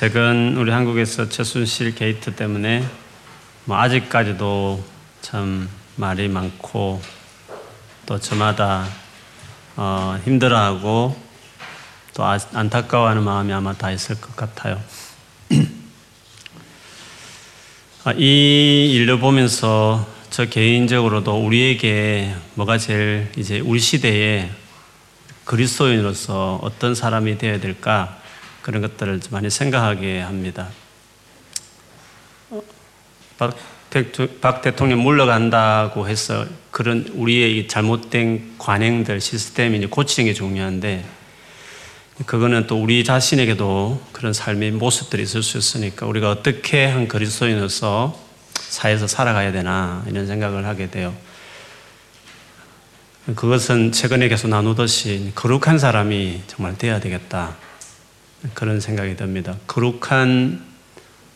최근 우리 한국에서 최순실 게이트 때문에 뭐 아직까지도 참 말이 많고 또 저마다 어 힘들어하고 또 아, 안타까워하는 마음이 아마 다 있을 것 같아요. 아, 이 일을 보면서 저 개인적으로도 우리에게 뭐가 제일 이제 우리 시대에 그리스도인으로서 어떤 사람이 되어야 될까 그런 것들을 많이 생각하게 합니다. 박, 박 대통령 물러간다고 해서 그런 우리의 잘못된 관행들 시스템이 고치는 게 중요한데 그거는 또 우리 자신에게도 그런 삶의 모습들이 있을 수 있으니까 우리가 어떻게 한 그리스도인으로서 사회에서 살아가야 되나 이런 생각을 하게 돼요. 그것은 최근에 계속 나누듯이 거룩한 사람이 정말 돼야 되겠다. 그런 생각이 듭니다. 거룩한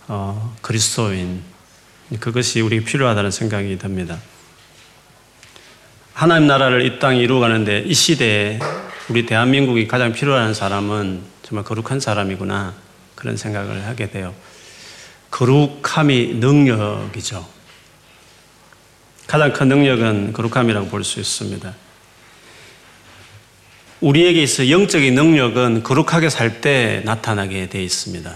어, 그리스도인 그것이 우리에게 필요하다는 생각이 듭니다. 하나님 나라를 이 땅에 이루어가는데 이 시대에 우리 대한민국이 가장 필요한 사람은 정말 거룩한 사람이구나 그런 생각을 하게 돼요. 거룩함이 능력이죠. 가장 큰 능력은 거룩함이라고 볼 수 있습니다. 우리에게 있어 영적인 능력은 거룩하게 살 때 나타나게 되어 있습니다.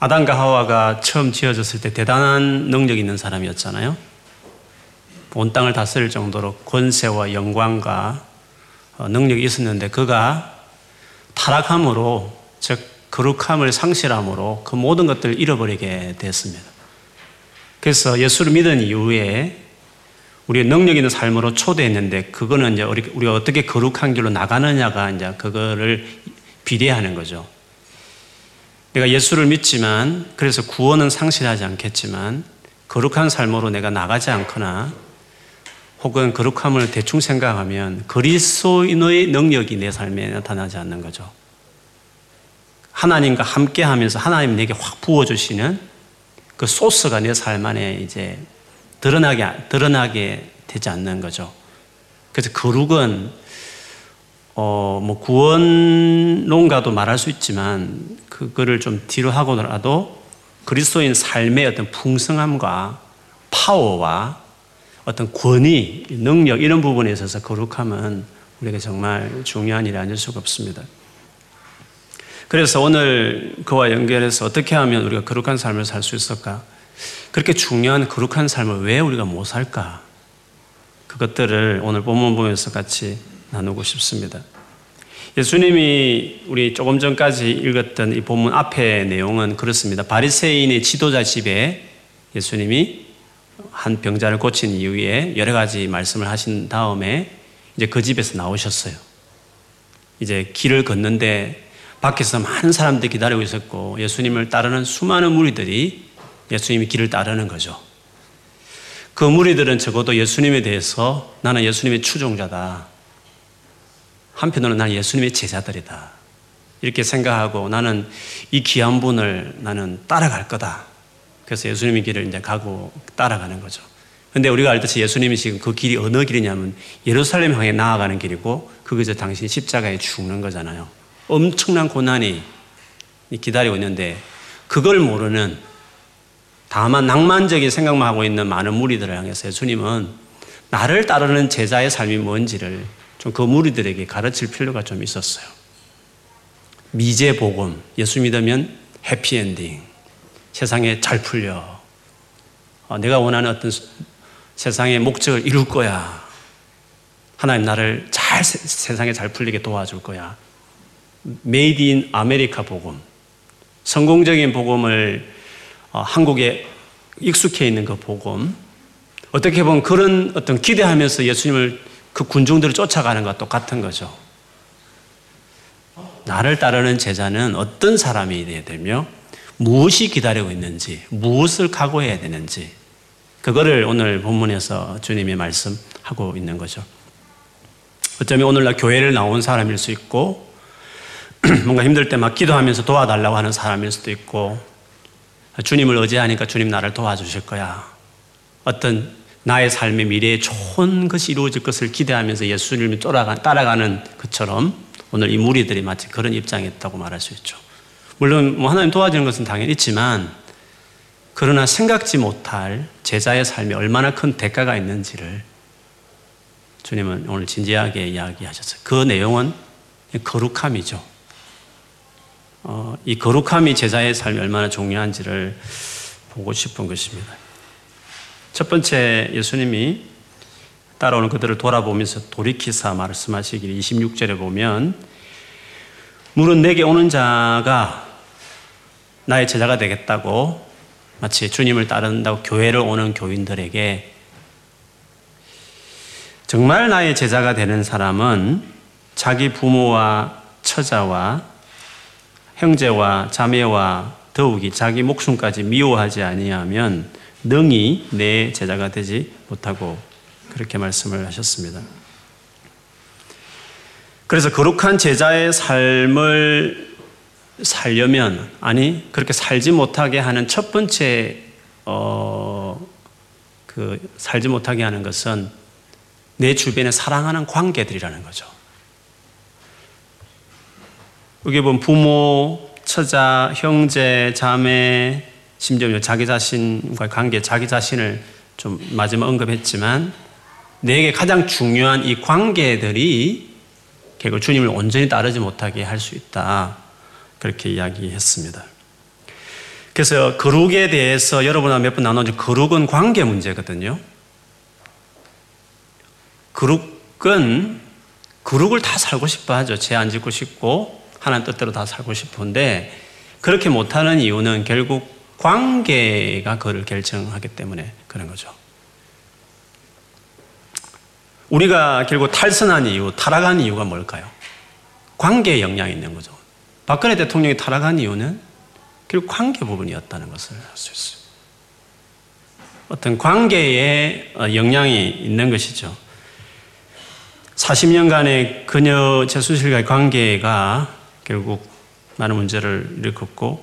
아담과 하와가 처음 지어졌을 때 대단한 능력 있는 사람이었잖아요. 온 땅을 다스릴 정도로 권세와 영광과 어, 능력이 있었는데 그가 타락함으로 즉 거룩함을 상실함으로 그 모든 것들을 잃어버리게 됐습니다. 그래서 예수를 믿은 이후에 우리의 능력 있는 삶으로 초대했는데 그거는 이제 우리가 어떻게 거룩한 길로 나가느냐가 이제 그거를 비례하는 거죠. 내가 예수를 믿지만 그래서 구원은 상실하지 않겠지만 거룩한 삶으로 내가 나가지 않거나 혹은 거룩함을 대충 생각하면 그리스도인의 능력이 내 삶에 나타나지 않는 거죠. 하나님과 함께 하면서 하나님 내게 확 부어주시는 그 소스가 내 삶 안에 이제 드러나게, 드러나게 되지 않는 거죠. 그래서 거룩은, 어, 뭐 구원론가도 말할 수 있지만 그거를 좀 뒤로 하고라도 그리스도인 삶의 어떤 풍성함과 파워와 어떤 권위, 능력 이런 부분에 있어서 거룩함은 우리에게 정말 중요한 일이 아닐 수가 없습니다. 그래서 오늘 그와 연결해서 어떻게 하면 우리가 거룩한 삶을 살 수 있을까? 그렇게 중요한 거룩한 삶을 왜 우리가 못 살까? 그것들을 오늘 본문 보면서 같이 나누고 싶습니다. 예수님이 우리 조금 전까지 읽었던 이 본문 앞의 내용은 그렇습니다. 바리새인의 지도자 집에 예수님이 한 병자를 고친 이후에 여러 가지 말씀을 하신 다음에 이제 그 집에서 나오셨어요. 이제 길을 걷는데 밖에서 많은 사람들이 기다리고 있었고 예수님을 따르는 수많은 무리들이 예수님이 길을 따르는 거죠. 그 무리들은 적어도 예수님에 대해서 나는 예수님의 추종자다. 한편으로는 나는 예수님의 제자들이다. 이렇게 생각하고 나는 이 귀한 분을 나는 따라갈 거다. 그래서 예수님의 길을 이제 가고 따라가는 거죠. 근데 우리가 알듯이 예수님이 지금 그 길이 어느 길이냐면 예루살렘 향해 나아가는 길이고 그게 당신이 십자가에 죽는 거잖아요. 엄청난 고난이 기다리고 있는데 그걸 모르는 다만 낭만적인 생각만 하고 있는 많은 무리들을 향해서 예수님은 나를 따르는 제자의 삶이 뭔지를 좀 그 무리들에게 가르칠 필요가 좀 있었어요. 미제 복음, 예수 믿으면 해피엔딩, 세상에 잘 풀려. 어, 내가 원하는 어떤 세상의 목적을 이룰 거야. 하나님 나를 잘 세상에 잘 풀리게 도와줄 거야. made in America 복음. 성공적인 복음을 어, 한국에 익숙해 있는 그 복음, 어떻게 보면 그런 어떤 기대하면서 예수님을 그 군중들을 쫓아가는 것과 똑같은 거죠. 나를 따르는 제자는 어떤 사람이 되어야 되며 무엇이 기다리고 있는지, 무엇을 각오해야 되는지, 그거를 오늘 본문에서 주님이 말씀하고 있는 거죠. 어쩌면 오늘날 교회를 나온 사람일 수 있고, 뭔가 힘들 때 막 기도하면서 도와달라고 하는 사람일 수도 있고, 주님을 의지하니까 주님 나를 도와주실 거야. 어떤 나의 삶의 미래에 좋은 것이 이루어질 것을 기대하면서 예수님을 따라가는 것처럼 오늘 이 무리들이 마치 그런 입장에 있다고 말할 수 있죠. 물론 뭐 하나님 도와주는 것은 당연히 있지만 그러나 생각지 못할 제자의 삶에 얼마나 큰 대가가 있는지를 주님은 오늘 진지하게 이야기하셨어요. 그 내용은 거룩함이죠. 어, 이 거룩함이 제자의 삶이 얼마나 중요한지를 보고 싶은 것입니다. 첫 번째 예수님이 따라오는 그들을 돌아보면서 돌이키사 말씀하시길 26절에 보면 물은 내게 오는 자가 나의 제자가 되겠다고 마치 주님을 따른다고 교회를 오는 교인들에게 정말 나의 제자가 되는 사람은 자기 부모와 처자와 형제와 자매와 더욱이 자기 목숨까지 미워하지 아니하면 능히 내 제자가 되지 못하고 그렇게 말씀을 하셨습니다. 그래서 거룩한 제자의 삶을 살려면 아니 그렇게 살지 못하게 하는 첫 번째 어, 그 살지 못하게 하는 것은 내 주변에 사랑하는 관계들이라는 거죠. 여기 보면 부모, 처자, 형제, 자매, 심지어 자기 자신과의 관계, 자기 자신을 좀 마지막 언급했지만 내게 가장 중요한 이 관계들이 결국 주님을 온전히 따르지 못하게 할 수 있다. 그렇게 이야기했습니다. 그래서 거룩에 대해서 여러분과 몇 번 나눠준 거룩은 관계 문제거든요. 거룩은 거룩을 다 살고 싶어 하죠. 죄 안 짓고 싶고 하나님 뜻대로 다 살고 싶은데 그렇게 못하는 이유는 결국 관계가 그를 결정하기 때문에 그런 거죠. 우리가 결국 탈선한 이유, 타락한 이유가 뭘까요? 관계에 영향이 있는 거죠. 박근혜 대통령이 타락한 이유는 결국 관계 부분이었다는 것을 알 수 있어요. 어떤 관계에 어, 영향이 있는 것이죠. 40년간의 그녀 재수실과의 관계가 결국 많은 문제를 일으켰고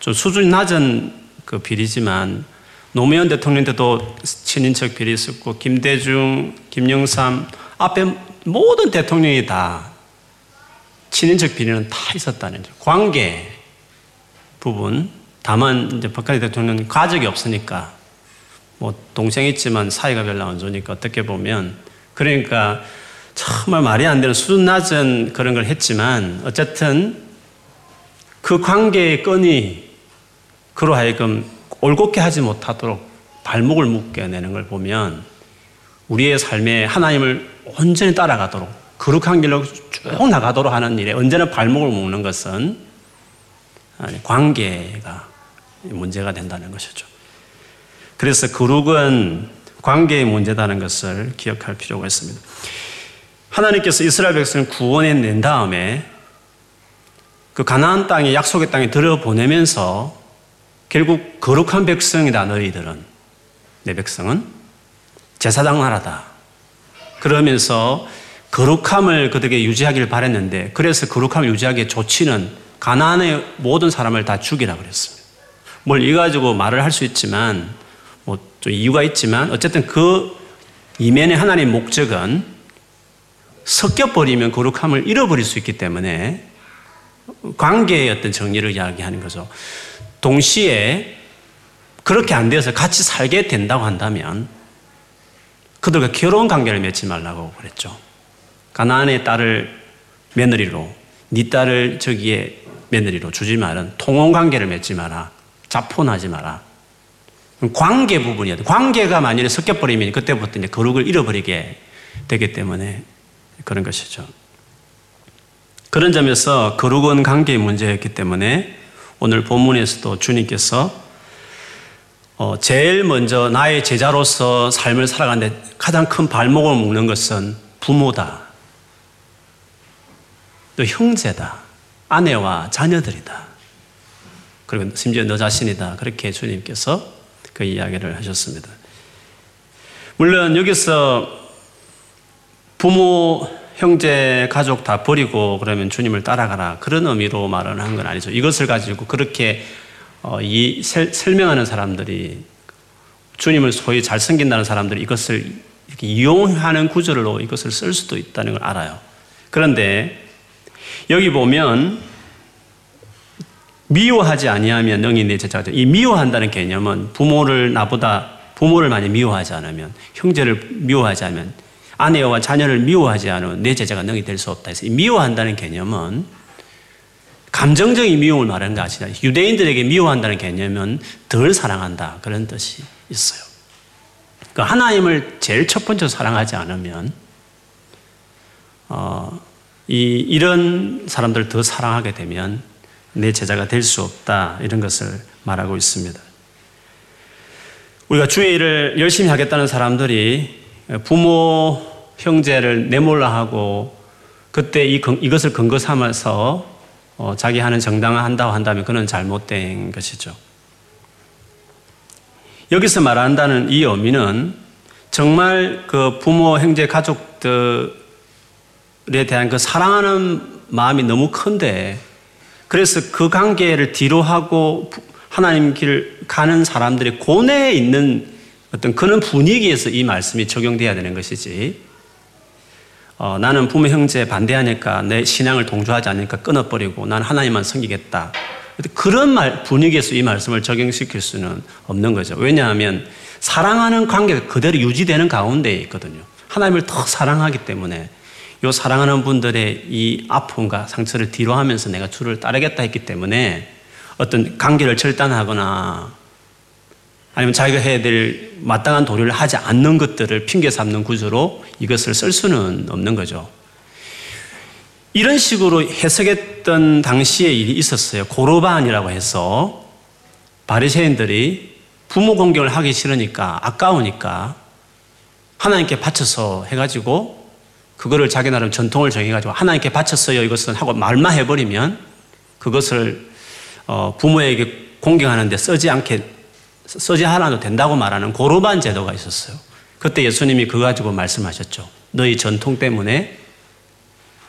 좀 수준이 낮은 그 비리지만 노무현 대통령 때도 친인척 비리 있었고 김대중, 김영삼 앞에 모든 대통령이 다 친인척 비리는 다 있었다는 거죠. 관계 부분. 다만 이제 박근혜 대통령은 가족이 없으니까 뭐 동생 있지만 사이가 별로 안 좋으니까 어떻게 보면 그러니까 정말 말이 안 되는 수준 낮은 그런 걸 했지만 어쨌든 그 관계의 끈이 그로 하여금 올곧게 하지 못하도록 발목을 묶여내는 걸 보면 우리의 삶에 하나님을 온전히 따라가도록 거룩한 길로 쭉 나가도록 하는 일에 언제나 발목을 묶는 것은 관계가 문제가 된다는 것이죠. 그래서 거룩은 관계의 문제다는 것을 기억할 필요가 있습니다. 하나님께서 이스라엘 백성을 구원해 낸 다음에 그 가나안 땅에 약속의 땅에 들어보내면서 결국 거룩한 백성이다 너희들은 내 백성은 제사장 나라다. 그러면서 거룩함을 그들에게 유지하기를 바랬는데 그래서 거룩함을 유지하기에 조치는 가나안의 모든 사람을 다 죽이라 그랬습니다. 뭘 이 가지고 말을 할 수 있지만 뭐 좀 이유가 있지만 어쨌든 그 이면의 하나님의 목적은 섞여버리면 거룩함을 잃어버릴 수 있기 때문에 관계의 어떤 정리를 이야기하는 거죠. 동시에 그렇게 안 되어서 같이 살게 된다고 한다면 그들과 결혼 관계를 맺지 말라고 그랬죠. 가나안의 딸을 며느리로 네 딸을 저기에 며느리로 주지 말은 통혼 관계를 맺지 마라. 자폰하지 마라. 관계 부분이야. 관계가 만약에 섞여버리면 그때부터 이제 거룩을 잃어버리게 되기 때문에 그런 것이죠. 그런 점에서 거룩은 관계의 문제였기 때문에 오늘 본문에서도 주님께서 어, 제일 먼저 나의 제자로서 삶을 살아가는데 가장 큰 발목을 묶는 것은 부모다. 또 형제다. 아내와 자녀들이다. 그리고 심지어 너 자신이다. 그렇게 주님께서 그 이야기를 하셨습니다. 물론 여기서 부모, 형제, 가족 다 버리고 그러면 주님을 따라가라. 그런 의미로 말을 한 건 아니죠. 이것을 가지고 그렇게 어, 이, 설명하는 사람들이 주님을 소위 잘 섬긴다는 사람들이 이것을 이렇게 이용하는 구절로 이것을 쓸 수도 있다는 걸 알아요. 그런데 여기 보면 미워하지 아니하면 능히 내 제자가 돼. 이 미워한다는 개념은 부모를 나보다 부모를 많이 미워하지 않으면 형제를 미워하지 않으면 아내와 자녀를 미워하지 않으면 내 제자가 능히 될 수 없다. 해서 이 미워한다는 개념은 감정적인 미움을 말하는 것이 아니라 유대인들에게 미워한다는 개념은 덜 사랑한다 그런 뜻이 있어요. 그 하나님을 제일 첫 번째 사랑하지 않으면 어, 이 이런 사람들 더 사랑하게 되면 내 제자가 될 수 없다 이런 것을 말하고 있습니다. 우리가 주의 일을 열심히 하겠다는 사람들이 부모 형제를 내몰라 하고 그때 이, 이것을 근거 삼아서 어, 자기 하는 정당화 한다고 한다면 그는 잘못된 것이죠. 여기서 말한다는 이 의미는 정말 그 부모, 형제, 가족들에 대한 그 사랑하는 마음이 너무 큰데 그래서 그 관계를 뒤로 하고 하나님 길 가는 사람들이 고뇌에 있는 어떤 그런 분위기에서 이 말씀이 적용돼야 되는 것이지. 어, 나는 부모 형제 반대하니까 내 신앙을 동조하지 않으니까 끊어버리고 나는 하나님만 섬기겠다. 그런 말, 분위기에서 이 말씀을 적용시킬 수는 없는 거죠. 왜냐하면 사랑하는 관계가 그대로 유지되는 가운데 있거든요. 하나님을 더 사랑하기 때문에 이 사랑하는 분들의 이 아픔과 상처를 뒤로 하면서 내가 주를 따르겠다 했기 때문에 어떤 관계를 절단하거나 아니면 자기가 해야 될 마땅한 도리를 하지 않는 것들을 핑계 삼는 구조로 이것을 쓸 수는 없는 거죠. 이런 식으로 해석했던 당시에 일이 있었어요. 고로반이라고 해서 바리새인들이 부모 공경을 하기 싫으니까 아까우니까 하나님께 바쳐서 해가지고 그거를 자기 나름 전통을 정해가지고 하나님께 바쳤어요 이것은 하고 말만 해버리면 그것을 어, 부모에게 공경하는데 쓰지 않게 쓰지 않아도 된다고 말하는 고르반 제도가 있었어요. 그때 예수님이 그거 가지고 말씀하셨죠. 너희 전통 때문에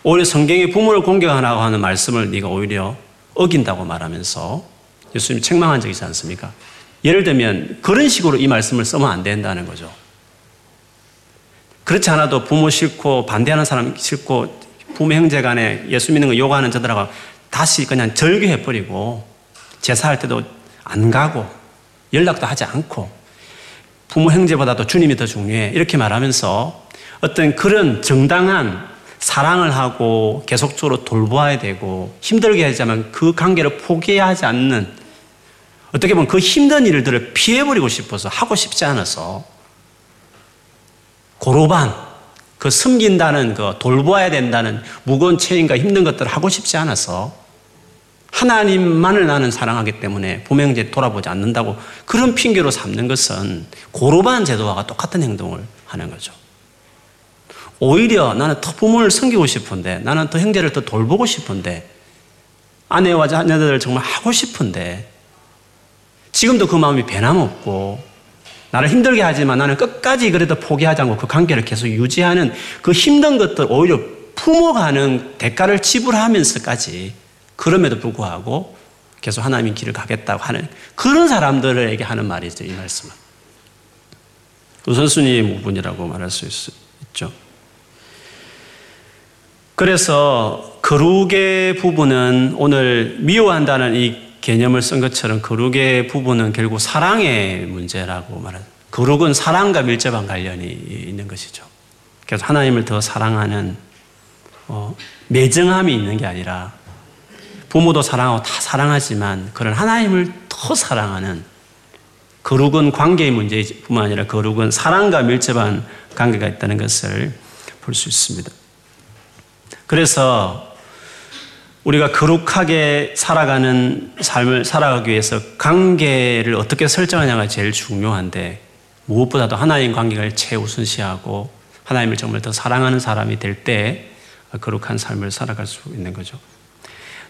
오히려 성경에 부모를 공경하라고 하는 말씀을 네가 오히려 어긴다고 말하면서 예수님이 책망한 적이 있지 않습니까? 예를 들면 그런 식으로 이 말씀을 쓰면 안 된다는 거죠. 그렇지 않아도 부모 싫고 반대하는 사람 싫고 부모 형제 간에 예수 믿는 거 요구하는 저들하고 다시 그냥 절교해버리고 제사할 때도 안 가고 연락도 하지 않고 부모 형제보다도 주님이 더 중요해. 이렇게 말하면서 어떤 그런 정당한 사랑을 하고 계속적으로 돌보아야 되고 힘들게 하지만 그 관계를 포기하지 않는 어떻게 보면 그 힘든 일들을 피해버리고 싶어서 하고 싶지 않아서 고로반, 그 숨긴다는 그 돌보아야 된다는 무거운 책임과 힘든 것들을 하고 싶지 않아서 하나님만을 나는 사랑하기 때문에 부명제 돌아보지 않는다고 그런 핑계로 삼는 것은 고로반 제도와 똑같은 행동을 하는 거죠. 오히려 나는 더 부모를 섬기고 싶은데 나는 더 형제를 더 돌보고 싶은데 아내와 자녀들을 정말 하고 싶은데 지금도 그 마음이 변함없고 나를 힘들게 하지만 나는 끝까지 그래도 포기하지 않고 그 관계를 계속 유지하는 그 힘든 것들 오히려 품어가 하는 대가를 지불하면서까지 그럼에도 불구하고 계속 하나님의 길을 가겠다고 하는 그런 사람들에게 하는 말이죠, 이 말씀은. 우선순위의 부분이라고 말할 수 있죠. 그래서 거룩의 부분은 오늘 미워한다는 이 개념을 쓴 것처럼 거룩의 부분은 결국 사랑의 문제라고 말하는 거룩은 사랑과 밀접한 관련이 있는 것이죠. 그래서 하나님을 더 사랑하는 어, 매정함이 있는 게 아니라 부모도 사랑하고 다 사랑하지만 그런 하나님을 더 사랑하는 거룩은 관계의 문제뿐만 아니라 거룩은 사랑과 밀접한 관계가 있다는 것을 볼 수 있습니다. 그래서 우리가 거룩하게 살아가는 삶을 살아가기 위해서 관계를 어떻게 설정하냐가 제일 중요한데 무엇보다도 하나님 관계를 최우선시하고 하나님을 정말 더 사랑하는 사람이 될 때 거룩한 삶을 살아갈 수 있는 거죠.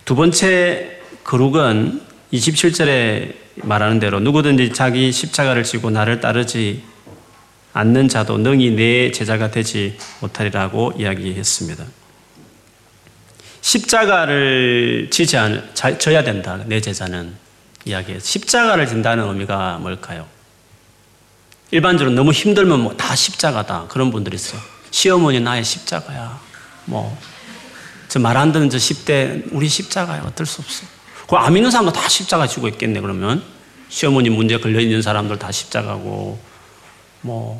두 번째 거룩은 27절에 말하는 대로 누구든지 자기 십자가를 지고 나를 따르지 않는 자도 능히 내 제자가 되지 못하리라고 이야기했습니다. 십자가를 지지 않, 져야 된다. 내 제자는 이야기해요. 십자가를 진다는 의미가 뭘까요? 일반적으로 너무 힘들면 뭐 다 십자가다. 그런 분들이 있어요. 시어머니 나의 십자가야. 뭐, 저 말 안 듣는 저 10대 우리 십자가야. 어쩔 수 없어. 그안 믿는 사람도 다 십자가 지고 있겠네, 그러면. 시어머니 문제 걸려있는 사람들 다 십자가고, 뭐,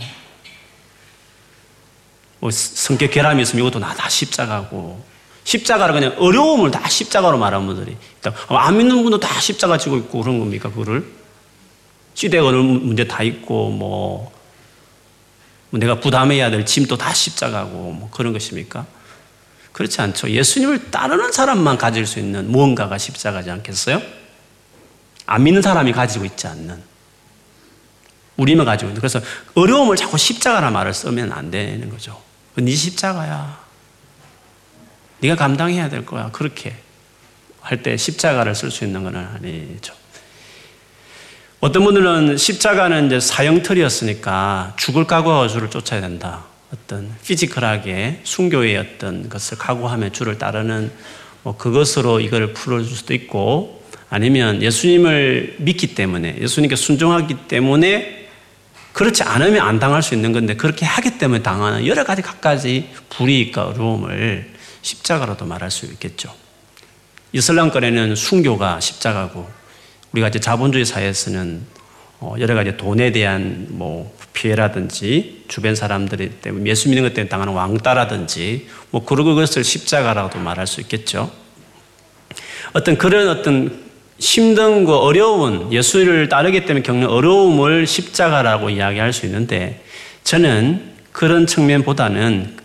뭐 성격 결함이 있으면 이것도 다 십자가고, 십자가를 그냥 어려움을 다 십자가로 말하는 분들이. 안 믿는 분도 다 십자가 지고 있고 그런 겁니까, 그거를? 시대 어느 문제 다 있고, 뭐, 뭐 내가 부담해야 될 짐도 다 십자가고, 뭐 그런 것입니까? 그렇지 않죠. 예수님을 따르는 사람만 가질 수 있는 무언가가 십자가지 않겠어요? 안 믿는 사람이 가지고 있지 않는. 우리만 가지고 있는. 그래서 어려움을 자꾸 십자가라 말을 쓰면 안 되는 거죠. 네 십자가야. 네가 감당해야 될 거야. 그렇게 할 때 십자가를 쓸 수 있는 건 아니죠. 어떤 분들은 십자가는 이제 사형틀이었으니까 죽을 각오하고 주를 쫓아야 된다. 어떤 피지컬하게 순교의 어떤 것을 각오하며 주를 따르는 뭐 그것으로 이걸 풀어줄 수도 있고 아니면 예수님을 믿기 때문에 예수님께 순종하기 때문에 그렇지 않으면 안 당할 수 있는 건데 그렇게 하기 때문에 당하는 여러 가지 각가지 불이익과 어려움을 십자가로도 말할 수 있겠죠. 이슬람권에는 순교가 십자가고 우리가 이제 자본주의 사회에서는 어, 여러 가지 돈에 대한 뭐 피해라든지 주변 사람들이 때문에 예수 믿는 것 때문에 당하는 왕따라든지 뭐 그런 것을 십자가라고도 말할 수 있겠죠. 어떤 그런 어떤 힘든 거 어려운 예수를 따르기 때문에 겪는 어려움을 십자가라고 이야기할 수 있는데 저는 그런 측면보다는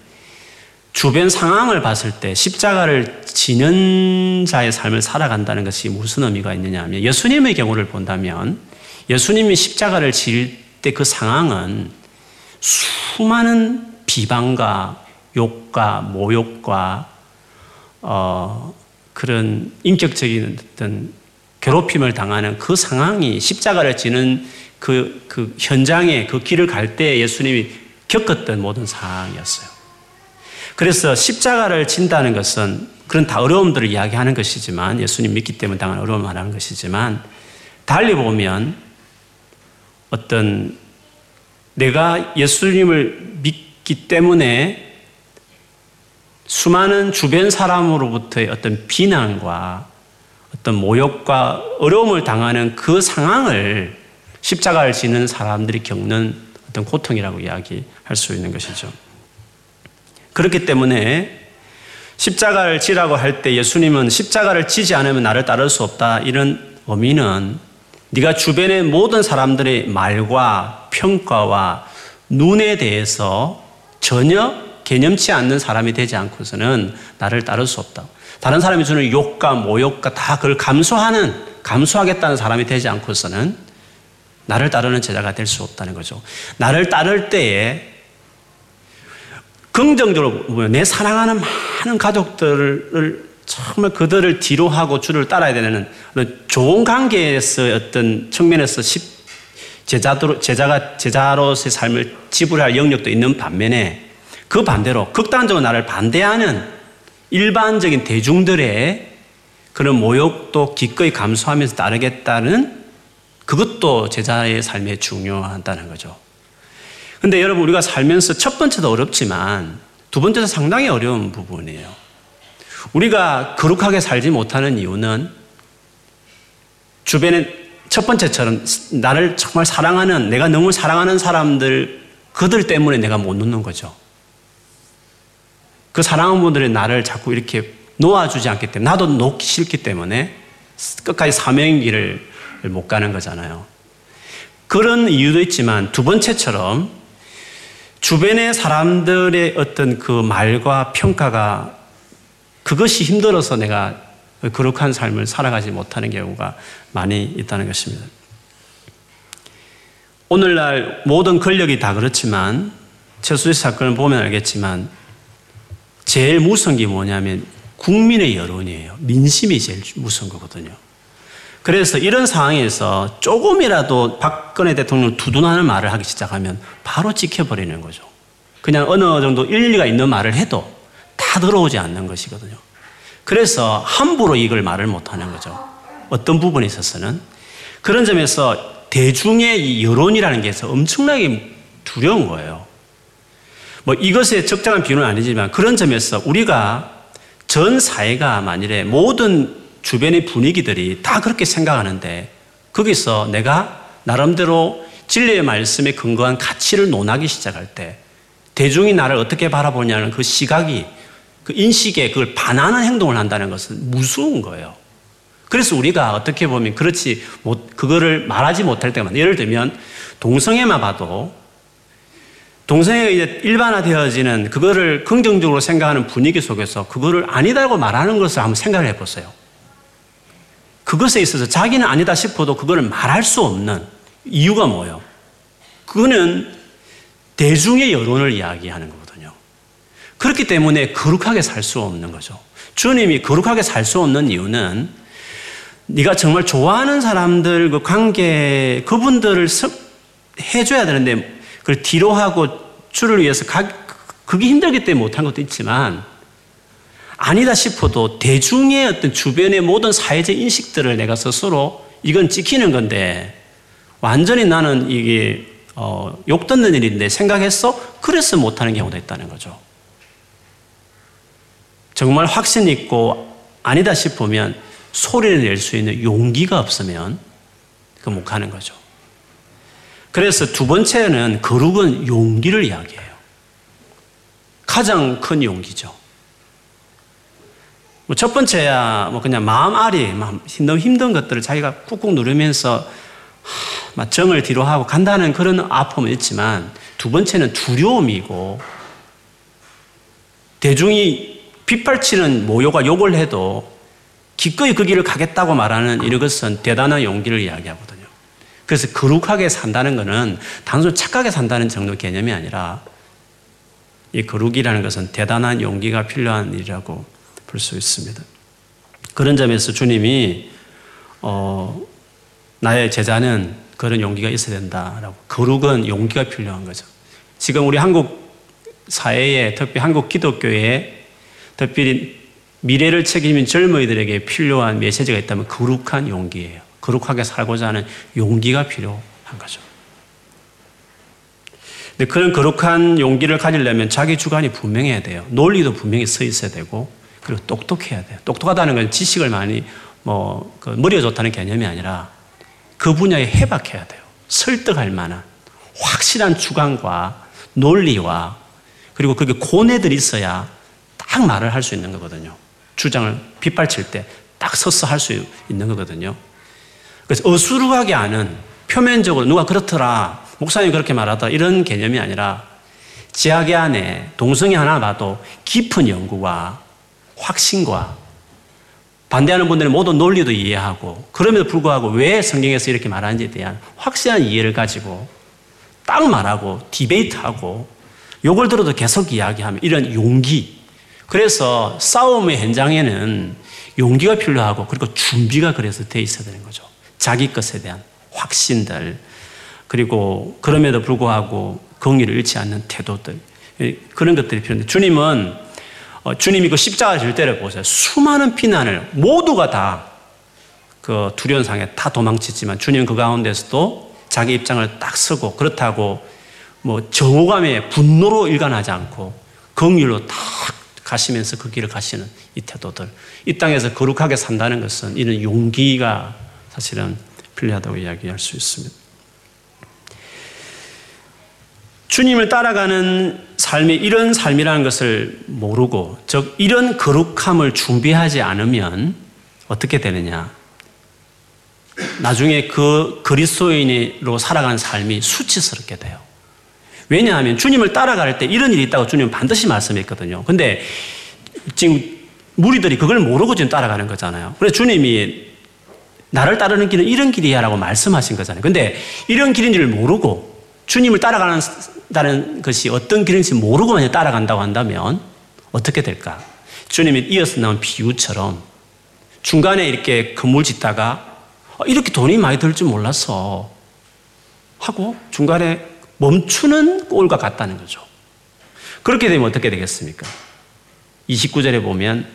주변 상황을 봤을 때 십자가를 지는 자의 삶을 살아간다는 것이 무슨 의미가 있느냐 하면 예수님의 경우를 본다면 예수님이 십자가를 질때그 상황은 수많은 비방과 욕과 모욕과 어, 그런 인격적인 어떤 괴롭힘을 당하는 그 상황이 십자가를 지는 그, 그 현장에 그 길을 갈 때 예수님이 겪었던 모든 상황이었어요. 그래서 십자가를 진다는 것은 그런 다 어려움들을 이야기하는 것이지만 예수님 믿기 때문에 당한 어려움을 말하는 것이지만 달리 보면 어떤 내가 예수님을 믿기 때문에 수많은 주변 사람으로부터의 어떤 비난과 어떤 모욕과 어려움을 당하는 그 상황을 십자가를 지는 사람들이 겪는 어떤 고통이라고 이야기할 수 있는 것이죠. 그렇기 때문에 십자가를 지라고 할 때 예수님은 십자가를 지지 않으면 나를 따를 수 없다 이런 의미는 네가 주변의 모든 사람들의 말과 평가와 눈에 대해서 전혀 개념치 않는 사람이 되지 않고서는 나를 따를 수 없다. 다른 사람이 주는 욕과 모욕과 다 그걸 감수하는 감수하겠다는 사람이 되지 않고서는 나를 따르는 제자가 될 수 없다는 거죠. 나를 따를 때에 긍정적으로 보면 내 사랑하는 많은 가족들을 정말 그들을 뒤로 하고 주를 따라야 되는 좋은 관계에서 어떤 측면에서 제자도, 제자가 제자로서의 삶을 지불할 영역도 있는 반면에 그 반대로 극단적으로 나를 반대하는 일반적인 대중들의 그런 모욕도 기꺼이 감수하면서 따르겠다는 그것도 제자의 삶에 중요하다는 거죠. 근데 여러분 우리가 살면서 첫 번째도 어렵지만 두 번째도 상당히 어려운 부분이에요. 우리가 거룩하게 살지 못하는 이유는 주변에 첫 번째처럼 나를 정말 사랑하는 내가 너무 사랑하는 사람들 그들 때문에 내가 못 놓는 거죠. 그 사랑하는 분들이 나를 자꾸 이렇게 놓아주지 않기 때문에 나도 놓기 싫기 때문에 끝까지 사명의 길을 못 가는 거잖아요. 그런 이유도 있지만 두 번째처럼 주변의 사람들의 어떤 그 말과 평가가 그것이 힘들어서 내가 거룩한 삶을 살아가지 못하는 경우가 많이 있다는 것입니다. 오늘날 모든 권력이 다 그렇지만 최수지 사건을 보면 알겠지만 제일 무서운 게 뭐냐면 국민의 여론이에요. 민심이 제일 무서운 거거든요. 그래서 이런 상황에서 조금이라도 박근혜 대통령 두둔하는 말을 하기 시작하면 바로 찍혀버리는 거죠. 그냥 어느 정도 일리가 있는 말을 해도 다 들어오지 않는 것이거든요. 그래서 함부로 이걸 말을 못하는 거죠. 어떤 부분에 있어서는. 그런 점에서 대중의 여론이라는 게 엄청나게 두려운 거예요. 뭐 이것에 적당한 비유는 아니지만 그런 점에서 우리가 전 사회가 만일에 모든 주변의 분위기들이 다 그렇게 생각하는데 거기서 내가 나름대로 진리의 말씀에 근거한 가치를 논하기 시작할 때 대중이 나를 어떻게 바라보냐는 그 시각이 그 인식에 그걸 반하는 행동을 한다는 것은 무서운 거예요. 그래서 우리가 어떻게 보면 그렇지 못, 그거를 말하지 못할 때만 예를 들면 동성애만 봐도 동성애가 이제 일반화되어지는 그거를 긍정적으로 생각하는 분위기 속에서 그거를 아니다고 말하는 것을 한번 생각을 해보세요. 그것에 있어서 자기는 아니다 싶어도 그거를 말할 수 없는 이유가 뭐예요? 그거는 대중의 여론을 이야기하는 거거든요. 그렇기 때문에 거룩하게 살 수 없는 거죠. 주님이 거룩하게 살 수 없는 이유는 네가 정말 좋아하는 사람들 그 관계 그분들을 해줘야 되는데 그걸 뒤로 하고 주를 위해서 가, 그게 힘들기 때문에 못한 것도 있지만 아니다 싶어도 대중의 어떤 주변의 모든 사회적 인식들을 내가 스스로 이건 찍히는 건데 완전히 나는 이게 어, 욕 듣는 일인데 생각했어? 그래서 못하는 경우도 있다는 거죠. 정말 확신 있고 아니다 싶으면 소리를 낼 수 있는 용기가 없으면 그 못 가는 거죠. 그래서 두 번째는 거룩은 용기를 이야기해요. 가장 큰 용기죠. 뭐첫 번째야 뭐 그냥 마음 아리, 너무 힘든 것들을 자기가 꾹꾹 누르면서 막 정을 뒤로 하고 간다는 그런 아픔은 있지만 두 번째는 두려움이고 대중이 빗발치는 모욕과 욕을 해도 기꺼이 그 길을 가겠다고 말하는 이런 것은 대단한 용기를 이야기하거든요. 그래서 거룩하게 산다는 것은 단순히 착하게 산다는 정도 개념이 아니라 이 거룩이라는 것은 대단한 용기가 필요한 일이라고 볼 수 있습니다. 그런 점에서 주님이 어, 나의 제자는 그런 용기가 있어야 된다라고 거룩은 용기가 필요한 거죠. 지금 우리 한국 사회에 특히 한국 기독교에 특별히 미래를 책임진 젊은이들에게 필요한 메시지가 있다면 거룩한 용기예요. 거룩하게 살고자 하는 용기가 필요한 거죠. 근데 그런 거룩한 용기를 가지려면 자기 주관이 분명해야 돼요. 논리도 분명히 서 있어야 되고, 그리고 똑똑해야 돼요. 똑똑하다는 건 지식을 많이, 뭐, 그 머리가 좋다는 개념이 아니라 그 분야에 해박해야 돼요. 설득할 만한 확실한 주관과 논리와 그리고 그게 고뇌들이 있어야 딱 말을 할 수 있는 거거든요. 주장을 빗발칠 때 딱 서서 할 수 있는 거거든요. 그래서 어수룩하게 아는 표면적으로 누가 그렇더라, 목사님이 그렇게 말하다 이런 개념이 아니라 지하계 안에 동성애 하나 봐도 깊은 연구와 확신과 반대하는 분들은 모든 논리도 이해하고 그럼에도 불구하고 왜 성경에서 이렇게 말하는지에 대한 확실한 이해를 가지고 딱 말하고 디베이트하고 요걸 들어도 계속 이야기하면 이런 용기 그래서 싸움의 현장에는 용기가 필요하고 그리고 준비가 그래서 돼 있어야 되는 거죠. 자기 것에 대한 확신들 그리고 그럼에도 불구하고 긍의를 잃지 않는 태도들 그런 것들이 필요한데 주님은 어, 주님이 그 십자가 질 때를 보세요. 수많은 피난을 모두가 다 그 두려운 상에 다 도망치지만 주님 그 가운데서도 자기 입장을 딱 서고 그렇다고 뭐 정오감에 분노로 일관하지 않고 긍휼로 딱 가시면서 그 길을 가시는 이 태도들. 이 땅에서 거룩하게 산다는 것은 이런 용기가 사실은 필요하다고 이야기할 수 있습니다. 주님을 따라가는 삶이 이런 삶이라는 것을 모르고, 즉, 이런 거룩함을 준비하지 않으면 어떻게 되느냐. 나중에 그 그리스도인으로 살아가는 삶이 수치스럽게 돼요. 왜냐하면 주님을 따라갈 때 이런 일이 있다고 주님은 반드시 말씀했거든요. 근데 지금 무리들이 그걸 모르고 지금 따라가는 거잖아요. 그래서 주님이 나를 따르는 길은 이런 길이야 라고 말씀하신 거잖아요. 근데 이런 길인 줄 모르고 주님을 따라가는 것이 어떤 길인지 모르고 만약 따라간다고 한다면 어떻게 될까? 주님이 이어서 나온 비유처럼 중간에 이렇게 건물 짓다가 어, 이렇게 돈이 많이 들 줄 몰랐어 하고 중간에 멈추는 꼴과 같다는 거죠. 그렇게 되면 어떻게 되겠습니까? 29절에 보면